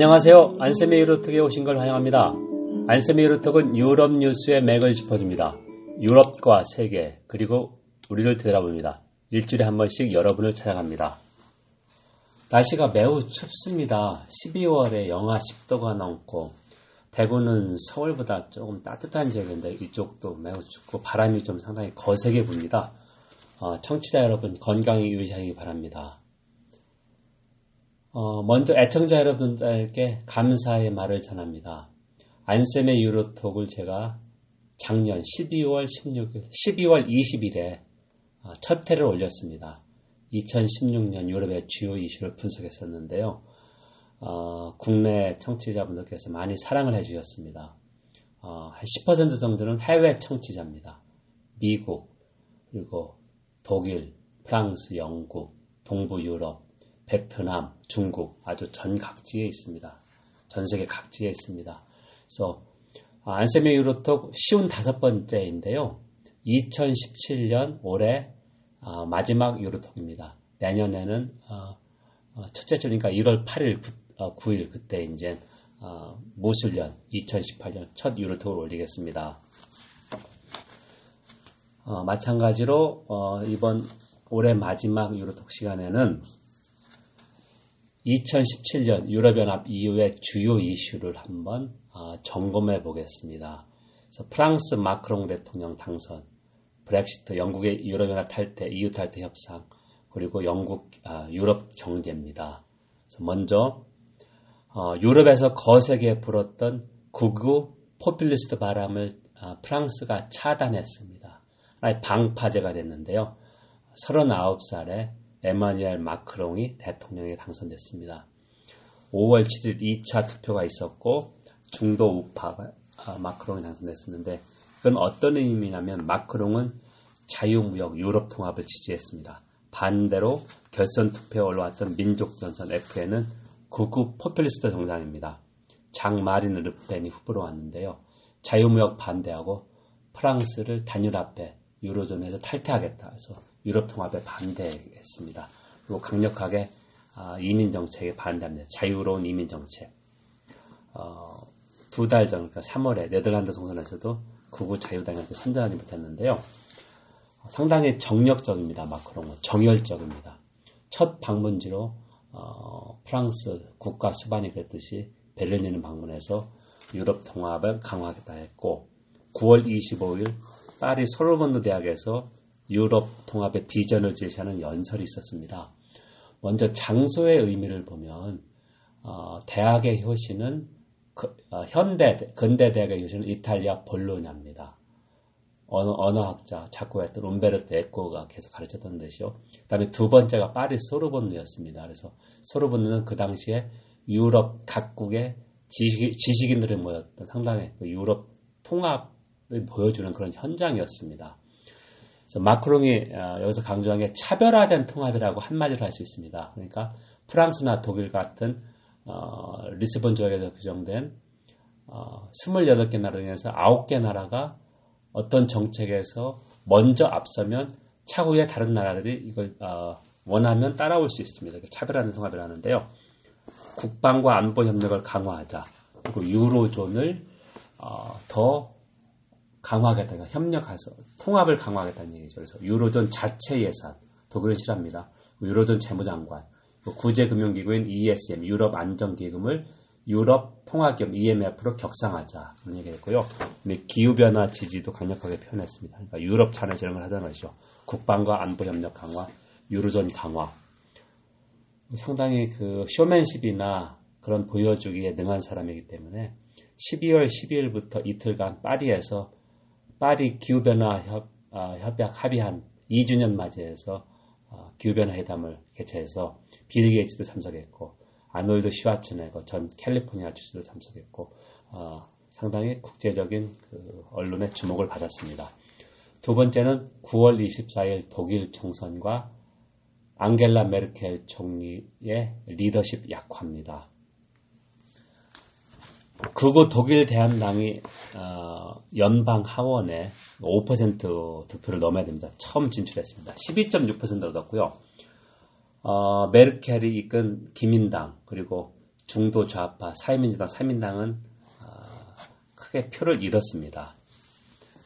안녕하세요. 안세미 유로톡에 오신 걸 환영합니다. 안세미 유로톡은 유럽 뉴스의 맥을 짚어줍니다. 유럽과 세계 그리고 우리를 되돌아봅니다. 일주일에 한 번씩 여러분을 찾아갑니다. 날씨가 매우 춥습니다. 12월에 영하 10도가 넘고 대구는 서울보다 조금 따뜻한 지역인데 이쪽도 매우 춥고 바람이 좀 상당히 거세게 붑니다. 어, 청취자 여러분 건강히 유의하기 바랍니다. 어, 먼저 애청자 여러분들께 감사의 말을 전합니다. 안쌤의 유로톡을 제가 작년 12월 16일, 12월 20일에 첫 회를 올렸습니다. 2016년 유럽의 주요 이슈를 분석했었는데요. 어, 국내 청취자분들께서 많이 사랑을 해주셨습니다. 어, 한 10% 정도는 해외 청취자입니다. 미국, 그리고 독일, 프랑스, 영국, 동부 유럽, 베트남, 중국 아주 전 각지에 있습니다. 전 세계 각지에 있습니다. 그래서 안세미 유로톡 쉬운 다섯 번째인데요. 2017년 올해 어, 마지막 유로톡입니다. 내년에는 어, 어, 첫째 주니까 1월 8일, 9, 일 그때 이제 무술년 2018년 첫 유로톡을 올리겠습니다. 마찬가지로 이번 올해 마지막 유로톡 시간에는 2017년 유럽연합 이후의 주요 이슈를 한번 점검해 보겠습니다. 프랑스 마크롱 대통령 당선, 브렉시트, 영국의 유럽연합 탈퇴, EU 탈퇴 협상, 그리고 영국 아, 유럽 경제입니다. 먼저 어, 유럽에서 거세게 불었던 극우 포퓰리스트 바람을 아, 프랑스가 차단했습니다. 방파제가 됐는데요. 39살에 에마뉘엘 마크롱이 대통령에 당선됐습니다. 5월 7일 2차 투표가 있었고 중도 우파 아, 마크롱이 당선됐었는데 그건 어떤 의미냐면 마크롱은 자유무역 유럽 통합을 지지했습니다. 반대로 결선 투표에 올라왔던 민족전선 FN은 극우 포퓰리스트 정당입니다. 장 마린 르펜이 후보로 왔는데요. 자유무역 반대하고 프랑스를 단일화폐 유로존에서 탈퇴하겠다 해서 유럽 통합에 반대했습니다. 그리고 강력하게 아, 이민 정책에 반대합니다. 자유로운 이민 정책. 어, 두 달 전, 그러니까 3월에 네덜란드 총선에서도 극우 자유당한테 선전하지 못했는데요. 상당히 정력적입니다. 마크롱은 정열적입니다. 첫 방문지로 어, 프랑스 국가 수반이 그랬듯이 베를린을 방문해서 유럽 통합을 강화하겠다 했고 9월 25일 파리 소르본느 대학에서 유럽 통합의 비전을 제시하는 연설이 있었습니다. 먼저 장소의 의미를 보면 어, 대학의 효시는 그, 어, 현대 근대 대학의 효시는 이탈리아 볼로냐입니다. 언어, 언어학자, 작고했던 움베르트 에코가 계속 가르쳤던 뜻이요. 그 다음에 두 번째가 파리 소르본느였습니다. 그래서 소르본느는 그 당시에 유럽 각국의 지식, 인들이 모였던 상당히 그 유럽 통합을 보여주는 그런 현장이었습니다. 마크롱이 어, 여기서 강조한 게 차별화된 통합이라고 한마디로 할 수 있습니다. 그러니까 프랑스나 독일 같은 어, 리스본 조약에서 규정된 어, 28개 나라 중에서 9개 나라가 어떤 정책에서 먼저 앞서면 차후에 다른 나라들이 이걸 어, 원하면 따라올 수 있습니다. 차별화된 통합을 하는데요. 국방과 안보 협력을 강화하자. 그리고 유로존을 어, 더 강화하겠다. 그러니까 협력해서 통합을 강화하겠다는 얘기죠. 그래서 유로존 자체 예산 독일은 싫어합니다. 유로존 재무장관, 구제금융기구인 ESM 유럽 안정기금을 유럽 통화기업 EMF로 격상하자 그런 얘기를 했고요. 기후변화 지지도 강력하게 표현했습니다. 그러니까 유럽 차례 이런 하자는 것이죠. 국방과 안보 협력 강화, 유로존 강화. 상당히 그 쇼맨십이나 그런 보여주기에 능한 사람이기 때문에 12월 12일부터 이틀간 파리에서 파리 기후변화 협, 아, 협약 합의한 2주년 맞이해서 아, 기후변화 회담을 개최해서 빌 게이츠도 참석했고 아놀드 슈와츠네거 전 캘리포니아 주지도 참석했고 어, 상당히 국제적인 그 언론의 주목을 받았습니다. 두 번째는 9월 24일 독일 총선과 앙겔라 메르켈 총리의 리더십 약화입니다. 그곳 독일 대한당이 어, 연방 하원에 5% 득표를 넘어야 됩니다. 처음 진출했습니다. 12.6% 얻었고요. 어, 메르켈이 이끈 기민당 그리고 중도 좌파 사회민주당, 사민당은 크게 표를 잃었습니다.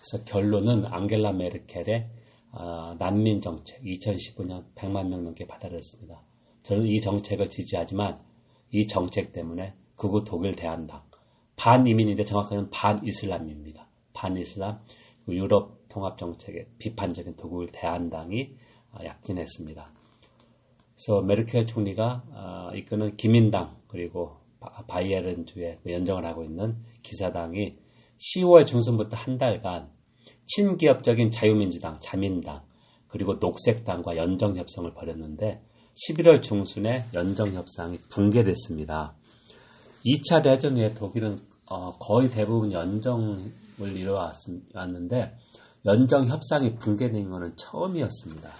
그래서 결론은 앙겔라 메르켈의 난민 정책 2015년 100만 명 넘게 받아들였습니다. 저는 이 정책을 지지하지만 이 정책 때문에 극우 독일 대한당 반이민인데 정확하게는 반이슬람입니다. 반이슬람 유럽 통합 정책의 비판적인 독일 대한당이 약진했습니다. 그래서 메르켈 총리가 이끄는 기민당 그리고 바이에른주에 연정을 하고 있는 기사당이 10월 중순부터 한 달간 친기업적인 자유민주당, 자민당, 그리고 녹색당과 연정 협상을 벌였는데 11월 중순에 연정 협상이 붕괴됐습니다. 2차 대전 후에 독일은 어, 거의 대부분 연정을 이뤄왔는데 연정 협상이 붕괴된 것은 처음이었습니다.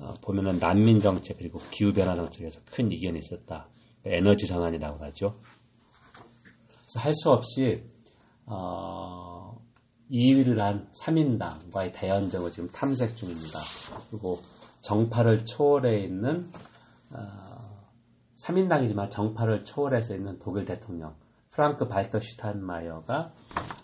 어, 보면은 난민 정책 그리고 기후 변화 정책에서 큰 이견이 있었다. 에너지 전환이라고 하죠. 그래서 할 수 없이 어, 2위를 한 3인당과의 대연정을 지금 탐색 중입니다. 그리고 정파를 초월해 있는 어, 3인당이지만 정파를 초월해서 있는 독일 대통령 프랑크 발터 슈탄 마이어가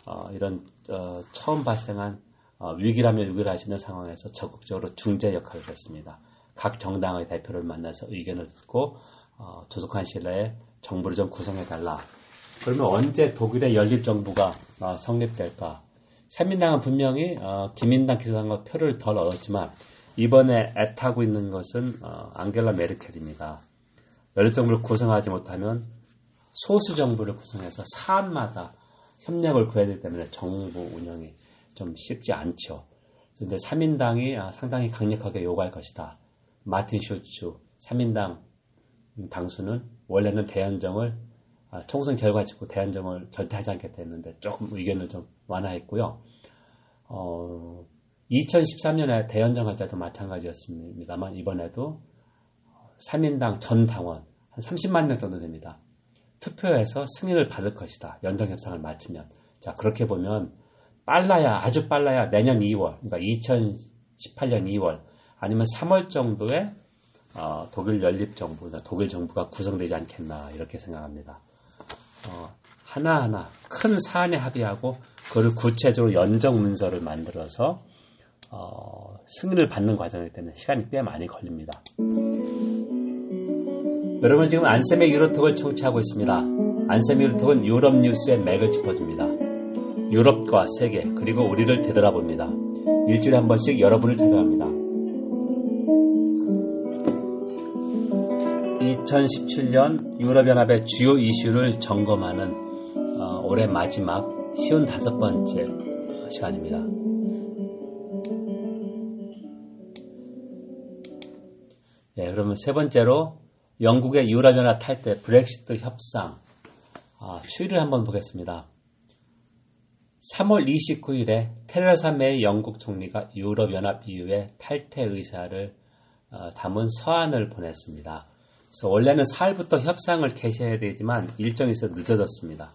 어, 이런 어, 처음 발생한 어, 위기라면 위기를 하시는 상황에서 적극적으로 중재 역할을 했습니다. 각 정당의 대표를 만나서 의견을 듣고 어, 조속한 시일 내에 정부를 좀 구성해달라. 그러면 언제 독일의 연립정부가 어, 성립될까? 새민당은 분명히 어, 기민당 기사당과 표를 덜 얻었지만 이번에 애타고 있는 것은 어, 앙겔라 메르켈입니다. 연립정부를 구성하지 못하면 소수 정부를 구성해서 사안마다 협력을 구해야 되기 때문에 정부 운영이 좀 쉽지 않죠. 그런데 3인당이 아, 상당히 강력하게 요구할 것이다. 마틴 쇼츠 3인당 당수는 원래는 대연정을 아, 총선 결과 짓고 대연정을 절대 하지 않겠다 했는데 조금 의견을 좀 완화했고요. 어, 2013년에 대연정 할 때도 마찬가지였습니다만 이번에도 3인당 전 당원 한 30만 명 정도 됩니다. 투표에서 승인을 받을 것이다. 연정 협상을 마치면. 자, 그렇게 보면 빨라야 아주 빨라야 내년 2월, 그러니까 2018년 2월 아니면 3월 정도에 어, 독일 연립 정부, 독일 정부가 구성되지 않겠나 이렇게 생각합니다. 어, 하나하나 큰 사안에 합의하고 그를 구체적으로 연정 문서를 만들어서 어, 승인을 받는 과정이기 때문에 시간이 꽤 많이 걸립니다. 여러분 지금 안쌤의 유로톡을 청취하고 있습니다. 안쌤의 유로톡은 유럽 뉴스의 맥을 짚어줍니다. 유럽과 세계 그리고 우리를 되돌아 봅니다. 일주일에 한 번씩 여러분을 찾아갑니다. 2017년 유럽연합의 주요 이슈를 점검하는 어, 올해 마지막 쉬운 다섯 번째 시간입니다. 네, 그러면 세 번째로 영국의 유럽연합 탈때 브렉시트 협상 아, 추이를 한번 보겠습니다. 3월 29일에 테레사 메이 영국 총리가 유럽연합 이후에 탈퇴 의사를 어, 담은 서한을 보냈습니다. 그래서 원래는 4일부터 협상을 개시해야 되지만 일정이 있어 늦어졌습니다.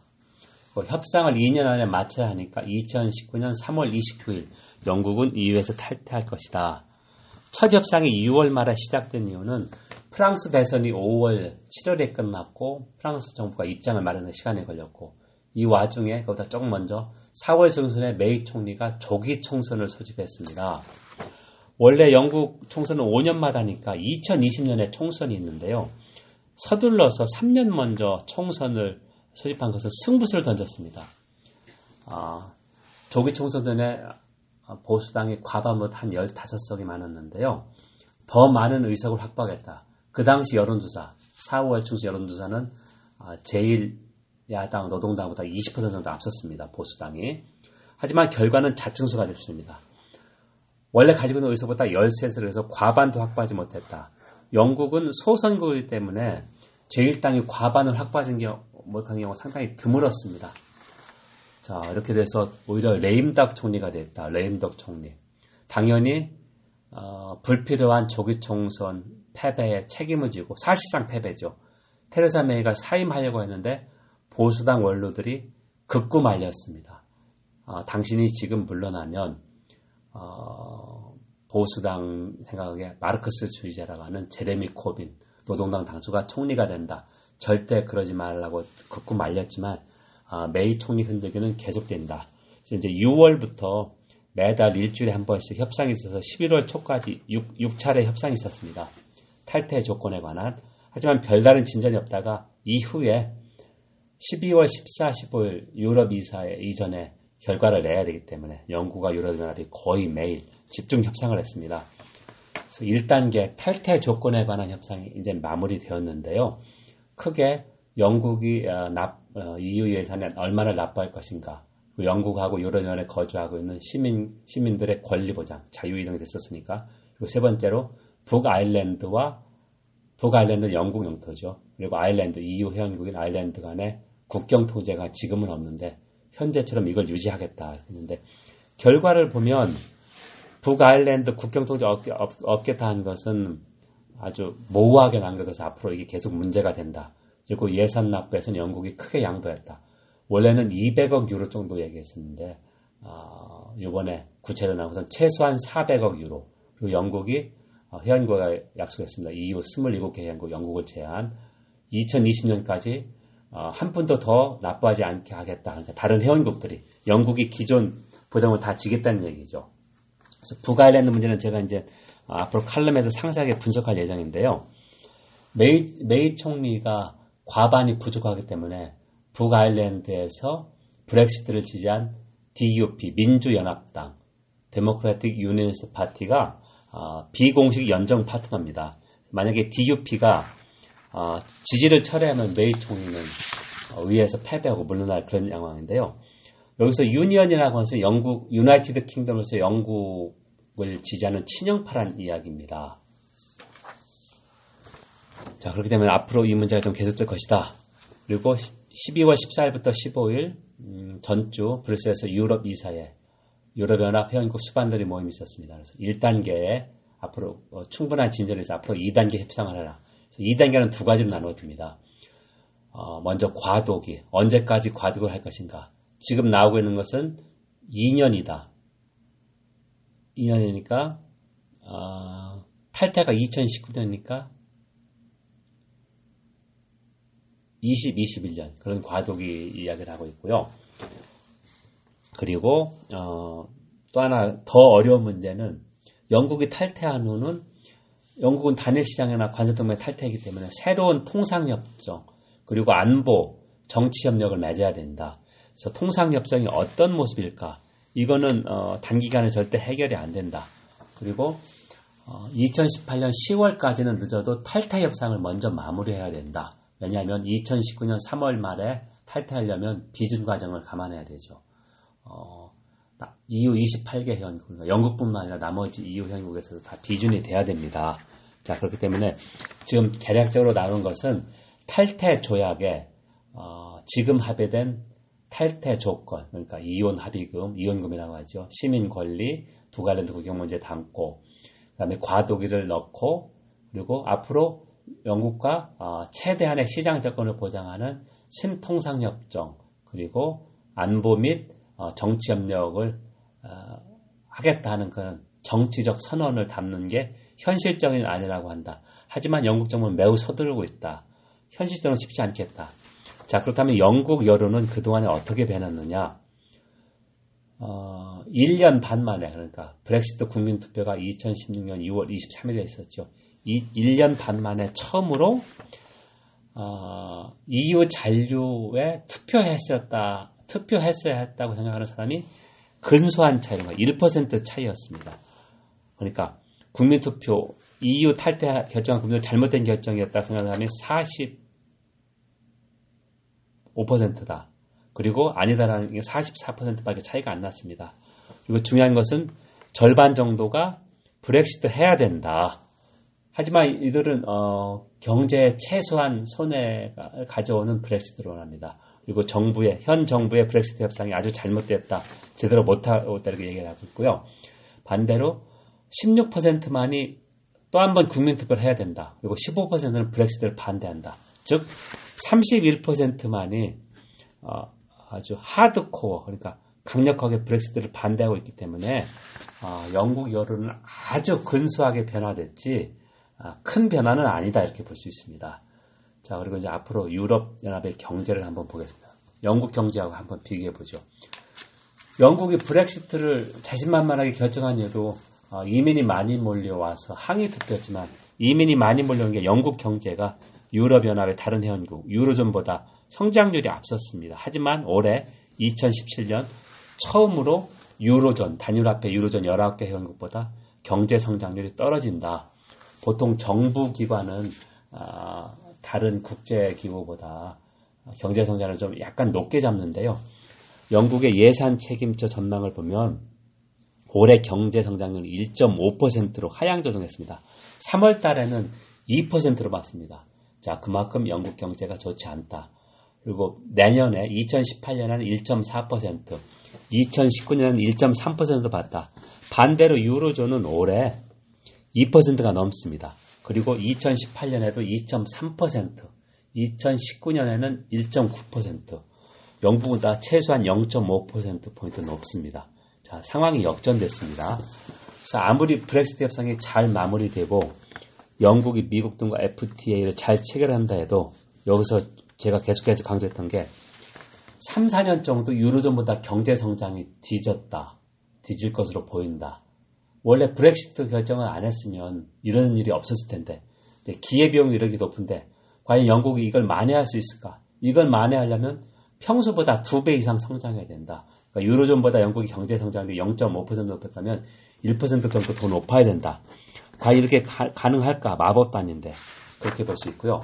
그 협상을 2년 안에 마쳐야 하니까 2019년 3월 29일 영국은 EU에서 탈퇴할 것이다. 첫 협상이 6월 말에 시작된 이유는 프랑스 대선이 5월 7월에 끝났고 프랑스 정부가 입장을 마련할 시간이 걸렸고 이 와중에 그보다 조금 먼저 4월 중순에 메이 총리가 조기 총선을 소집했습니다. 원래 영국 총선은 5년마다니까 2020년에 총선이 있는데요. 서둘러서 3년 먼저 총선을 소집한 것은 승부수를 던졌습니다. 아, 조기 총선 전에 보수당이 과반으로 한 15석이 많았는데요. 더 많은 의석을 확보하겠다. 그 당시 여론조사, 4월 중순 여론조사는 아, 제일 야당 노동당보다 20% 정도 앞섰습니다. 보수당이. 하지만 결과는 자충수가 됐습니다. 원래 가지고 있는 의석보다 13석을 해서 과반도 확보하지 못했다. 영국은 소선거이기 때문에 제1당이 과반을 확보하지 못한 경우가 상당히 드물었습니다. 자, 이렇게 돼서 오히려 레임덕 총리가 됐다. 레임덕 총리. 당연히 어, 불필요한 조기 총선 패배에 책임을 지고 사실상 패배죠. 테레사 메이가 사임하려고 했는데 보수당 원로들이 극구 말렸습니다. 어, 당신이 지금 물러나면 어, 보수당 생각에 마르크스 주의자라고 하는 제레미 코빈 노동당 당수가 총리가 된다. 절대 그러지 말라고 극구 말렸지만 아, 메이 총리 흔들기는 계속된다. 그래서 이제 6월부터 매달 일주일에 한 번씩 협상이 있어서 11월 초까지 6, 6차례 협상이 있었습니다. 탈퇴 조건에 관한. 하지만 별다른 진전이 없다가 이후에 12월 14, 15일 유럽 이사회 이전에 결과를 내야 되기 때문에 영국과 유럽연합이 거의 매일 집중 협상을 했습니다. 그래서 1단계 탈퇴 조건에 관한 협상이 이제 마무리되었는데요. 크게 영국이 어, 납, EU 어, 예산에 얼마나 납부할 것인가, 영국하고 유럽연합에 거주하고 있는 시민, 시민들의 권리 보장, 자유이동이 됐었으니까, 그리고 세 번째로 북아일랜드와 북아일랜드는 영국 영토죠. 그리고 아일랜드, EU 회원국인 아일랜드 간의 국경 통제가 지금은 없는데 현재처럼 이걸 유지하겠다 했는데 결과를 보면 북아일랜드 국경 통제 없겠다 한 것은 아주 모호하게 남겨둬서 앞으로 이게 계속 문제가 된다. 그리고 예산 납부에서는 영국이 크게 양보했다. 원래는 200억 유로 정도 얘기했었는데 어, 이번에 구체로 나와서 최소한 400억 유로 그리고 영국이 어, 회원국과 약속했습니다. EU 27개 회원국 영국을 제한 2020년까지 어, 한 푼도 더 납부하지 않게 하겠다. 그러니까 다른 회원국들이 영국이 기존 부담을 다 지겠다는 얘기죠. 그래서 북아일랜드 문제는 제가 이제 앞으로 칼럼에서 상세하게 분석할 예정인데요. 메이, 메이 총리가 과반이 부족하기 때문에 북아일랜드에서 브렉시트를 지지한 DUP 민주연합당 Democratic Unionist Party가 어, 비공식 연정 파트너입니다. 만약에 DUP가 어, 지지를 철회하면 메이 총리는 의회에서 패배하고 물러날 그런 상황인데요. 여기서 union이라고 해서 영국 United Kingdom에서 영국을 지지하는 친영파란 이야기입니다. 자 그렇기 때문에 앞으로 이 문제가 좀 계속될 것이다. 그리고 12월 14일부터 15일 음, 전주 브뤼셀에서 유럽 이사회 유럽연합 회원국 수반들이 모임이 있었습니다. 그래서 1단계에 앞으로 어, 충분한 진전에서 앞으로 2단계 협상을 하라. 2단계는 두 가지로 나누어집니다. 어, 먼저 과도기. 언제까지 과도기를 할 것인가. 지금 나오고 있는 것은 2년이다. 2년이니까 어, 탈퇴가 2019년이니까 20, 21년 그런 과도기 이야기를 하고 있고요. 그리고 어, 또 하나 더 어려운 문제는 영국이 탈퇴한 후는 영국은 단일 시장이나 관세 동맹 탈퇴이기 때문에 새로운 통상 협정 그리고 안보 정치 협력을 맺어야 된다. 그래서 통상 협정이 어떤 모습일까? 이거는 어, 단기간에 절대 해결이 안 된다. 그리고 어, 2018년 10월까지는 늦어도 탈퇴 협상을 먼저 마무리해야 된다. 왜냐하면 2019년 3월 말에 탈퇴하려면 비준 과정을 감안해야 되죠. 어, EU 28개 회원국, 그러니까 영국뿐만 아니라 나머지 EU 회원국에서도 다 비준이 돼야 됩니다. 자, 그렇기 때문에 지금 개략적으로 나눈 것은 탈퇴 조약에 어, 지금 합의된 탈퇴 조건, 그러니까 이혼 합의금, 이혼금이라고 하죠. 시민 권리, 두 관련된 국경 문제 담고, 그 다음에 과도기를 넣고, 그리고 앞으로 영국과 어, 최대한의 시장 접근을 보장하는 신통상협정 그리고 안보 및 어, 정치 협력을 어, 하겠다는 그런 정치적 선언을 담는 게 현실적인 아니라고 한다. 하지만 영국 정부는 매우 서두르고 있다. 현실적으로 쉽지 않겠다. 자 그렇다면 영국 여론은 그동안에 어떻게 변했느냐? 어, 1년 반 만에 그러니까 브렉시트 국민투표가 2016년 2월 23일에 있었죠. 이 1년 반 만에 처음으로 어, EU 잔류에 투표했었다, 투표했어야 했다고 생각하는 사람이 근소한 차이가 1% 차이였습니다. 그러니까 국민투표 EU 탈퇴 결정한 국민들 잘못된 결정이었다 생각하면 45%다. 그리고 아니다라는 게 44%밖에 차이가 안 났습니다. 그리고 중요한 것은 절반 정도가 브렉시트 해야 된다. 하지만 이들은 어, 경제에 최소한 손해가 가져오는 브렉시트를 원합니다. 그리고 정부의 현 정부의 브렉시트 협상이 아주 잘못됐다, 제대로 못하고 있다 이렇게 얘기를 하고 있고요. 반대로 16%만이 또 한 번 국민투표를 해야 된다. 그리고 15%는 브렉시트를 반대한다. 즉 31%만이 어, 아주 하드코어 그러니까 강력하게 브렉시트를 반대하고 있기 때문에 어, 영국 여론은 아주 근소하게 변화됐지 아, 큰 변화는 아니다 이렇게 볼 수 있습니다. 자, 그리고 이제 앞으로 유럽 연합의 경제를 한번 보겠습니다. 영국 경제하고 한번 비교해 보죠. 영국이 브렉시트를 자신만만하게 결정한 이유도 어, 이민이 많이 몰려와서 항의 득표였지만 이민이 많이 몰려온 게 영국 경제가 유럽 연합의 다른 회원국 유로존보다 성장률이 앞섰습니다. 하지만 올해 2017년 처음으로 유로존 단일 화폐 유로존 19개 회원국보다 경제 성장률이 떨어진다. 보통 정부 기관은 아, 다른 국제 기구보다 경제 성장을 좀 약간 높게 잡는데요. 영국의 예산 책임자 전망을 보면 올해 경제 성장률 1.5%로 하향 조정했습니다. 3월 달에는 2%로 봤습니다. 자, 그만큼 영국 경제가 좋지 않다. 그리고 내년에 2018년에는 1.4%, 2019년에는 1.3%도 봤다. 반대로 유로존은 올해 2%가 넘습니다. 그리고 2018년에도 2.3%, 2019년에는 1.9%, 영국보다 최소한 0.5%포인트 높습니다. 자, 상황이 역전됐습니다. 그래서 아무리 브렉시트 협상이 잘 마무리되고 영국이 미국 등과 FTA를 잘 체결한다 해도 여기서 제가 계속해서 강조했던 게 3, 4년 정도 유로존보다 경제 성장이 뒤졌다. 뒤질 것으로 보인다. 원래 브렉시트 결정을 안 했으면 이런 일이 없었을 텐데 기회비용이 이렇게 높은데 과연 영국이 이걸 만회할 수 있을까? 이걸 만회하려면 평소보다 두 배 이상 성장해야 된다. 그러니까 유로존보다 영국이 경제 성장률이 0.5% 높였다면 1% 정도 더 높아야 된다. 과연 이렇게 가, 능할까 마법도 아닌데 그렇게 볼 수 있고요.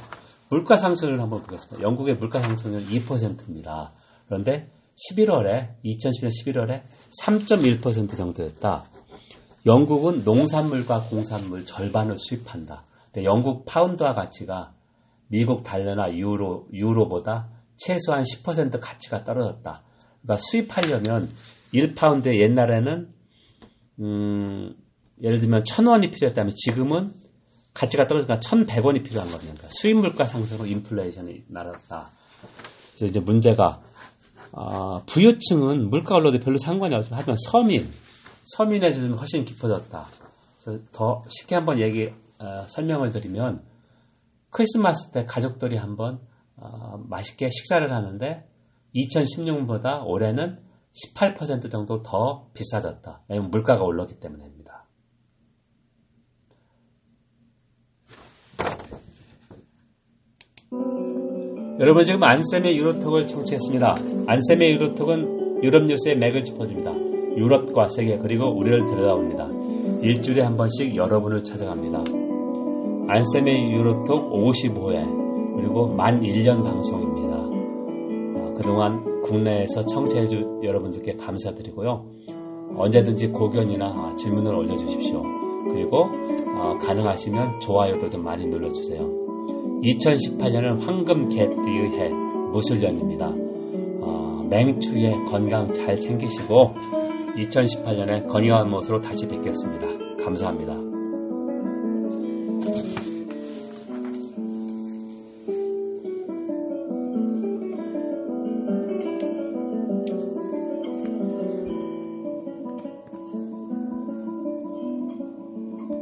물가 상승을 한번 보겠습니다. 영국의 물가 상승률 2%입니다. 그런데 11월에 2010년 11월에 3.1% 정도였다. 영국은 농산물과 공산물 절반을 수입한다. 근데 영국 파운드화 가치가 미국 달러나 유로 유로보다 최소한 10% 가치가 떨어졌다. 그러니까 수입하려면 1파운드에 옛날에는 음, 예를 들면 1000원이 필요했다면 지금은 가치가 떨어지니까 1100원이 필요한 겁니다. 그러니까 수입 물가 상승으로 인플레이션이 날았다. 이제 문제가 어, 부유층은 물가 올라도 별로 상관이 없지만 하지만 서민, 서민의 주는 훨씬 깊어졌다. 더 쉽게 한번 얘기 어, 설명을 드리면 크리스마스 때 가족들이 한번 어, 맛있게 식사를 하는데 2016년보다 올해는 18% 정도 더 비싸졌다. 왜냐하면 물가가 올랐기 때문입니다. 여러분 지금 안쌤의 유로톡을 청취했습니다. 안쌤의 유로톡은 유럽 뉴스의 맥을 짚어줍니다. 유럽과 세계 그리고 우리를 들여다봅니다. 일주일에 한 번씩 여러분을 찾아갑니다. 안쌤의 유로톡 55회 그리고 만 1년 방송입니다. 어, 그동안 국내에서 청취해 주 여러분들께 감사드리고요. 언제든지 고견이나 질문을 올려주십시오. 그리고 어, 가능하시면 좋아요도 좀 많이 눌러주세요. 2018년은 황금 개띠의 해 무술년입니다. 어, 맹추의 건강 잘 챙기시고 2018년에 건강한 모습으로 다시 뵙겠습니다. 감사합니다.